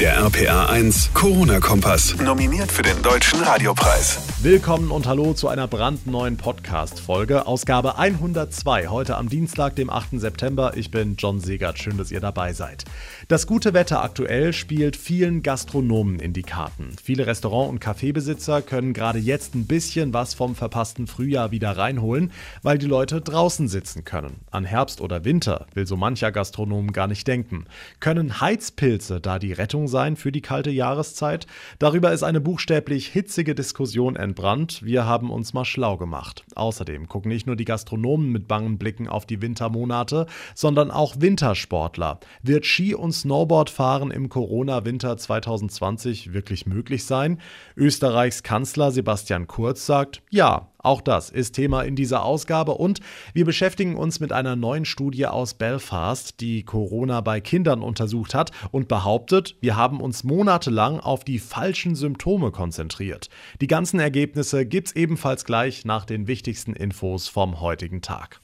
Der RPA 1 Corona-Kompass. Nominiert für den Deutschen Radiopreis. Willkommen und hallo zu einer brandneuen Podcast-Folge. Ausgabe 102. Heute am Dienstag, dem 8. September. Ich bin John Segert. Schön, dass ihr dabei seid. Das gute Wetter aktuell spielt vielen Gastronomen in die Karten. Viele Restaurant- und Kaffeebesitzer können gerade jetzt ein bisschen was vom verpassten Frühjahr wieder reinholen, weil die Leute draußen sitzen können. An Herbst oder Winter will so mancher Gastronom gar nicht denken. Können Heizpilze da die Rettung sein für die kalte Jahreszeit? Darüber ist eine buchstäblich hitzige Diskussion entbrannt. Wir haben uns mal schlau gemacht. Außerdem gucken nicht nur die Gastronomen mit bangen Blicken auf die Wintermonate, sondern auch Wintersportler. Wird Ski- und Snowboardfahren im Corona-Winter 2020 wirklich möglich sein? Österreichs Kanzler Sebastian Kurz sagt, ja, auch das ist Thema in dieser Ausgabe und wir beschäftigen uns mit einer neuen Studie aus Belfast, die Corona bei Kindern untersucht hat und behauptet, wir haben uns monatelang auf die falschen Symptome konzentriert. Die ganzen Ergebnisse gibt's ebenfalls gleich nach den wichtigsten Infos vom heutigen Tag.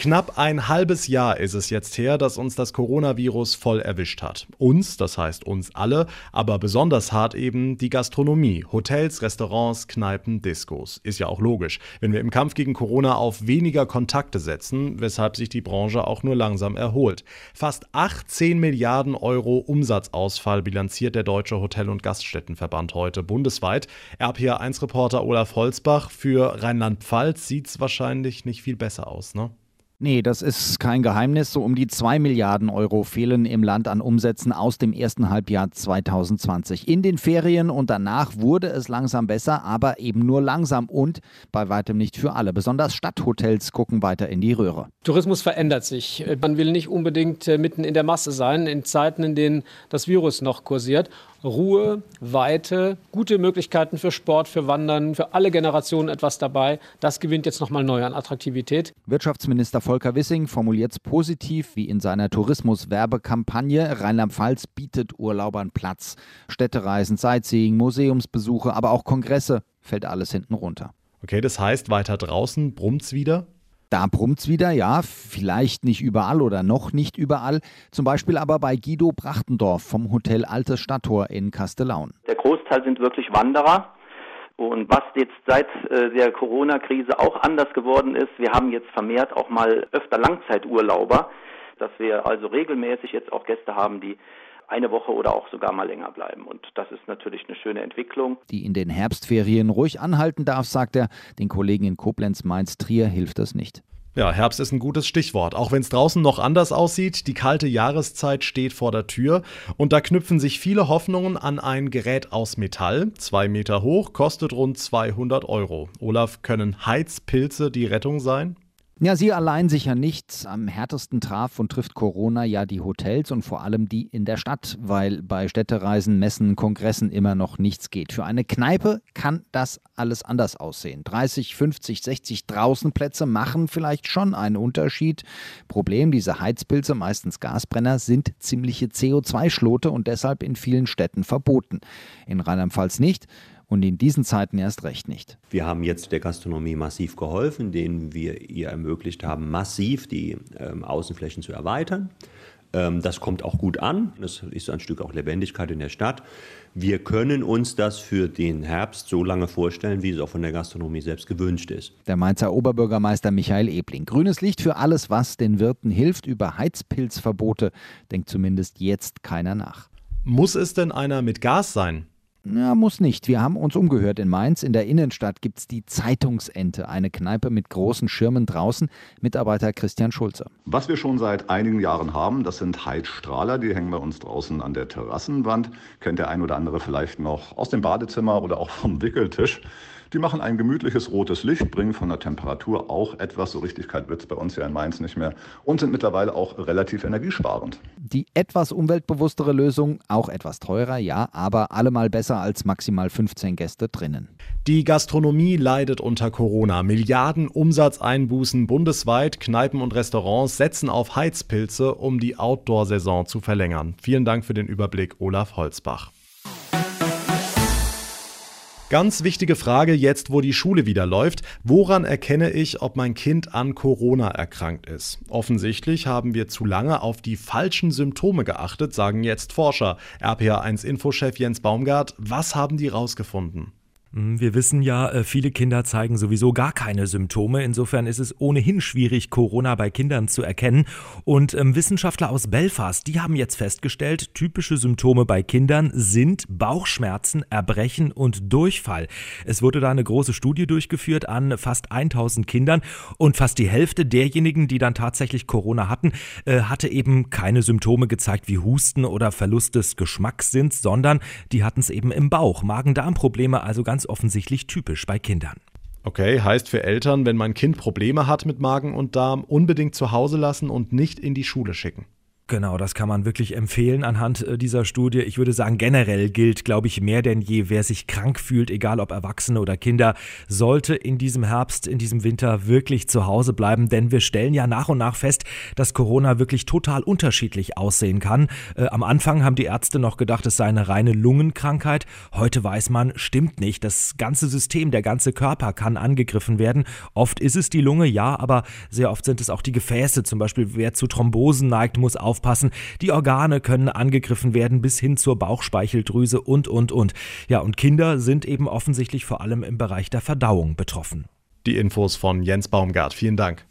Knapp ein halbes Jahr ist es jetzt her, dass uns das Coronavirus voll erwischt hat. Uns, das heißt uns alle, aber besonders hart eben die Gastronomie. Hotels, Restaurants, Kneipen, Diskos. Ist ja auch logisch, wenn wir im Kampf gegen Corona auf weniger Kontakte setzen, weshalb sich die Branche auch nur langsam erholt. Fast 18 Milliarden Euro Umsatzausfall bilanziert der Deutsche Hotel- und Gaststättenverband heute bundesweit. RPA1-Reporter Olaf Holzbach, für Rheinland-Pfalz sieht es wahrscheinlich nicht viel besser aus, ne? Nee, das ist kein Geheimnis. So um die 2 Milliarden Euro fehlen im Land an Umsätzen aus dem ersten Halbjahr 2020. In den Ferien und danach wurde es langsam besser, aber eben nur langsam und bei weitem nicht für alle. Besonders Stadthotels gucken weiter in die Röhre. Tourismus verändert sich. Man will nicht unbedingt äh, mitten in der Masse sein, in Zeiten, in denen das Virus noch kursiert. Ruhe, Weite, gute Möglichkeiten für Sport, für Wandern, für alle Generationen etwas dabei. Das gewinnt jetzt nochmal neu an Attraktivität. Wirtschaftsminister Volker Wissing formuliert es positiv wie in seiner Tourismuswerbekampagne. Rheinland-Pfalz bietet Urlaubern Platz. Städtereisen, Sightseeing, Museumsbesuche, aber auch Kongresse fällt alles hinten runter. Okay, das heißt, weiter draußen brummt's wieder? Da brummt's wieder, ja, vielleicht nicht überall oder noch nicht überall. Zum Beispiel aber bei Guido Brachtendorf vom Hotel Altes Stadttor in Kastellaun. Der Großteil sind wirklich Wanderer. Und was jetzt seit äh, der Corona-Krise auch anders geworden ist, wir haben jetzt vermehrt auch mal öfter Langzeiturlauber, dass wir also regelmäßig jetzt auch Gäste haben, die eine Woche oder auch sogar mal länger bleiben. Und das ist natürlich eine schöne Entwicklung. Die in den Herbstferien ruhig anhalten darf, sagt er. Den Kollegen in Koblenz, Mainz, Trier hilft das nicht. Ja, Herbst ist ein gutes Stichwort. Auch wenn es draußen noch anders aussieht, die kalte Jahreszeit steht vor der Tür und da knüpfen sich viele Hoffnungen an ein Gerät aus Metall. Zwei Meter hoch, kostet rund 200 Euro. Olaf, können Heizpilze die Rettung sein? Ja, sie allein sicher nicht. Am härtesten traf und trifft Corona ja die Hotels und vor allem die in der Stadt, weil bei Städtereisen, Messen, Kongressen immer noch nichts geht. Für eine Kneipe kann das alles anders aussehen. 30, 50, 60 Draußenplätze machen vielleicht schon einen Unterschied. Problem, diese Heizpilze, meistens Gasbrenner, sind ziemliche CO2-Schlote und deshalb in vielen Städten verboten. In Rheinland-Pfalz nicht und in diesen Zeiten erst recht nicht. Wir haben jetzt der Gastronomie massiv geholfen, indem wir ihr ermöglicht haben, massiv die ähm, Außenflächen zu erweitern. Ähm, das kommt auch gut an. Das ist ein Stück auch Lebendigkeit in der Stadt. Wir können uns das für den Herbst so lange vorstellen, wie es auch von der Gastronomie selbst gewünscht ist. Der Mainzer Oberbürgermeister Michael Ebling. Grünes Licht für alles, was den Wirten hilft. Über Heizpilzverbote denkt zumindest jetzt keiner nach. Muss es denn einer mit Gas sein? Ja, muss nicht. Wir haben uns umgehört in Mainz. In der Innenstadt gibt es die Zeitungsente, eine Kneipe mit großen Schirmen draußen. Mitarbeiter Christian Schulze. Was wir schon seit einigen Jahren haben, das sind Heizstrahler. Die hängen bei uns draußen an der Terrassenwand. Kennt der ein oder andere vielleicht noch aus dem Badezimmer oder auch vom Wickeltisch. Die machen ein gemütliches rotes Licht, bringen von der Temperatur auch etwas, so richtig kalt wird es bei uns ja in Mainz nicht mehr, und sind mittlerweile auch relativ energiesparend. Die etwas umweltbewusstere Lösung, auch etwas teurer, ja, aber allemal besser als maximal 15 Gäste drinnen. Die Gastronomie leidet unter Corona. Milliarden Umsatzeinbußen bundesweit. Kneipen und Restaurants setzen auf Heizpilze, um die Outdoor-Saison zu verlängern. Vielen Dank für den Überblick, Olaf Holzbach. Ganz wichtige Frage jetzt, wo die Schule wieder läuft. Woran erkenne ich, ob mein Kind an Corona erkrankt ist? Offensichtlich haben wir zu lange auf die falschen Symptome geachtet, sagen jetzt Forscher. RPA1-Infochef Jens Baumgart, was haben die rausgefunden? Hm, wir wissen ja, äh, viele Kinder zeigen sowieso gar keine Symptome. Insofern ist es ohnehin schwierig, Corona bei Kindern zu erkennen. Und ähm, Wissenschaftler aus Belfast, die haben jetzt festgestellt, typische Symptome bei Kindern sind Bauchschmerzen, Erbrechen und Durchfall. Es wurde da eine große Studie durchgeführt an fast 1000 Kindern und fast die Hälfte derjenigen, die dann tatsächlich Corona hatten, äh, hatte eben keine Symptome gezeigt wie Husten oder Verlust des Geschmackssinns, sondern die hatten es eben im Bauch. Magen-Darm-Probleme, also ganz ganz offensichtlich typisch bei Kindern. Okay, heißt für Eltern, wenn mein Kind Probleme hat mit Magen und Darm, unbedingt zu Hause lassen und nicht in die Schule schicken. Genau, das kann man wirklich empfehlen anhand äh, dieser Studie. Ich würde sagen, generell gilt, glaube ich, mehr denn je, wer sich krank fühlt, egal ob Erwachsene oder Kinder, sollte in diesem Herbst, in diesem Winter wirklich zu Hause bleiben, denn wir stellen ja nach und nach fest, dass Corona wirklich total unterschiedlich aussehen kann. Äh, am Anfang haben die Ärzte noch gedacht, es sei eine reine Lungenkrankheit. Heute weiß man, stimmt nicht. Das ganze System, der ganze Körper kann angegriffen werden. Oft ist es die Lunge, ja, aber sehr oft sind es auch die Gefäße. Zum Beispiel, wer zu Thrombosen neigt, muss auf aufpassen. Die Organe können angegriffen werden bis hin zur Bauchspeicheldrüse und, und, und. Ja, und Kinder sind eben offensichtlich vor allem im Bereich der Verdauung betroffen. Die Infos von Jens Baumgart. Vielen Dank.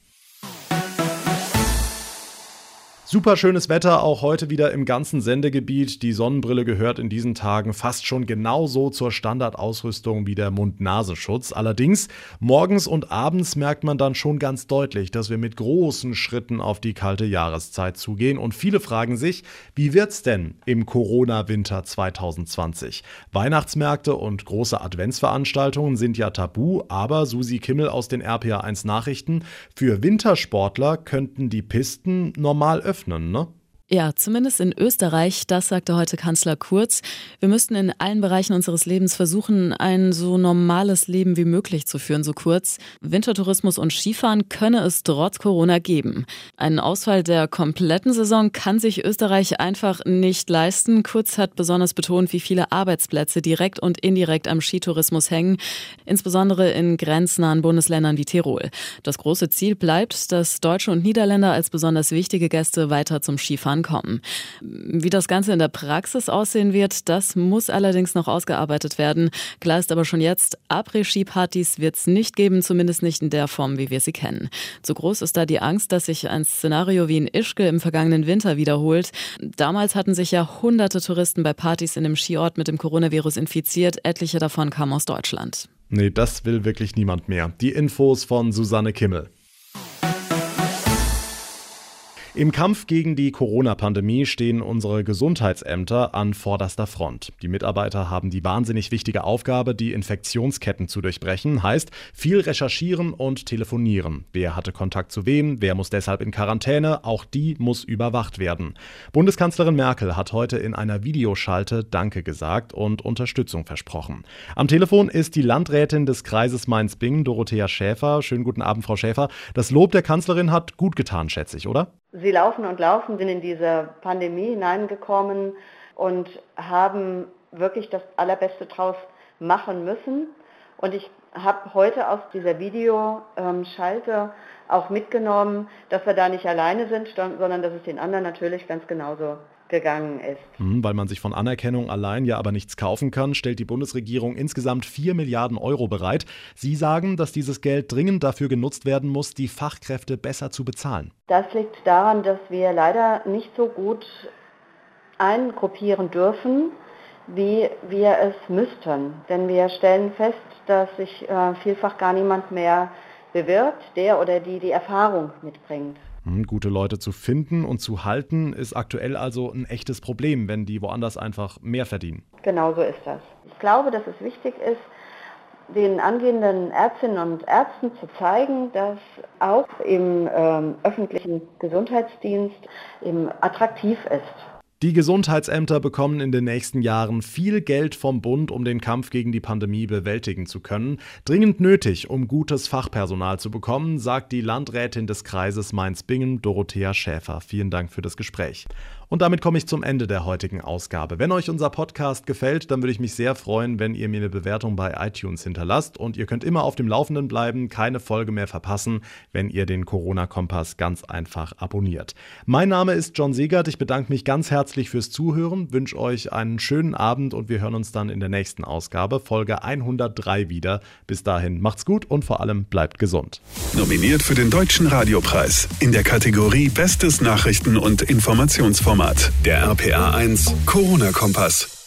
Super schönes Wetter, auch heute wieder im ganzen Sendegebiet. Die Sonnenbrille gehört in diesen Tagen fast schon genauso zur Standardausrüstung wie der Mund-Nasenschutz. Allerdings, morgens und abends merkt man dann schon ganz deutlich, dass wir mit großen Schritten auf die kalte Jahreszeit zugehen. Und viele fragen sich, wie wird's denn im Corona-Winter 2020? Weihnachtsmärkte und große Adventsveranstaltungen sind ja tabu, aber Susi Kimmel aus den RPA1 Nachrichten, für Wintersportler könnten die Pisten normal öffnen öffnen, ne? Ja, zumindest in Österreich, das sagte heute Kanzler Kurz. Wir müssten in allen Bereichen unseres Lebens versuchen, ein so normales Leben wie möglich zu führen, so kurz. Wintertourismus und Skifahren könne es trotz Corona geben. Einen Ausfall der kompletten Saison kann sich Österreich einfach nicht leisten. Kurz hat besonders betont, wie viele Arbeitsplätze direkt und indirekt am Skitourismus hängen, insbesondere in grenznahen Bundesländern wie Tirol. Das große Ziel bleibt, dass Deutsche und Niederländer als besonders wichtige Gäste weiter zum Skifahren ankommen. Wie das Ganze in der Praxis aussehen wird, das muss allerdings noch ausgearbeitet werden. Klar ist aber schon jetzt, Après-Ski-Partys wird es nicht geben, zumindest nicht in der Form, wie wir sie kennen. Zu groß ist da die Angst, dass sich ein Szenario wie in Ischke im vergangenen Winter wiederholt. Damals hatten sich ja hunderte Touristen bei Partys in dem Skiort mit dem Coronavirus infiziert. Etliche davon kamen aus Deutschland. Nee, das will wirklich niemand mehr. Die Infos von Susanne Kimmel. Im Kampf gegen die Corona-Pandemie stehen unsere Gesundheitsämter an vorderster Front. Die Mitarbeiter haben die wahnsinnig wichtige Aufgabe, die Infektionsketten zu durchbrechen, heißt viel recherchieren und telefonieren. Wer hatte Kontakt zu wem, wer muss deshalb in Quarantäne, auch die muss überwacht werden. Bundeskanzlerin Merkel hat heute in einer Videoschalte Danke gesagt und Unterstützung versprochen. Am Telefon ist die Landrätin des Kreises Mainz-Bingen, Dorothea Schäfer. Schönen guten Abend, Frau Schäfer. Das Lob der Kanzlerin hat gut getan, schätze ich, oder? Sie laufen und laufen, sind in diese Pandemie hineingekommen und haben wirklich das Allerbeste draus machen müssen. Und ich habe heute aus dieser Videoschalte auch mitgenommen, dass wir da nicht alleine sind, sondern dass es den anderen natürlich ganz genauso gegangen ist. Mhm, weil man sich von Anerkennung allein ja aber nichts kaufen kann, stellt die Bundesregierung insgesamt 4 Milliarden Euro bereit. Sie sagen, dass dieses Geld dringend dafür genutzt werden muss, die Fachkräfte besser zu bezahlen. Das liegt daran, dass wir leider nicht so gut eingruppieren dürfen, wie wir es müssten. Denn wir stellen fest, dass sich äh, vielfach gar niemand mehr bewirbt, der oder die die Erfahrung mitbringt. Hm, gute Leute zu finden und zu halten ist aktuell also ein echtes Problem, wenn die woanders einfach mehr verdienen. Genau so ist das. Ich glaube, dass es wichtig ist, den angehenden Ärztinnen und Ärzten zu zeigen, dass auch im ähm, öffentlichen Gesundheitsdienst eben attraktiv ist. Die Gesundheitsämter bekommen in den nächsten Jahren viel Geld vom Bund, um den Kampf gegen die Pandemie bewältigen zu können. Dringend nötig, um gutes Fachpersonal zu bekommen, sagt die Landrätin des Kreises Mainz-Bingen, Dorothea Schäfer. Vielen Dank für das Gespräch. Und damit komme ich zum Ende der heutigen Ausgabe. Wenn euch unser Podcast gefällt, dann würde ich mich sehr freuen, wenn ihr mir eine Bewertung bei iTunes hinterlasst. Und ihr könnt immer auf dem Laufenden bleiben, keine Folge mehr verpassen, wenn ihr den Corona-Kompass ganz einfach abonniert. Mein Name ist John Segert. Ich bedanke mich ganz herzlich fürs Zuhören, wünsche euch einen schönen Abend und wir hören uns dann in der nächsten Ausgabe, Folge 103 wieder. Bis dahin macht's gut und vor allem bleibt gesund. Nominiert für den Deutschen Radiopreis in der Kategorie Bestes Nachrichten- und Informationsformat. Der RPA 1 Corona-Kompass.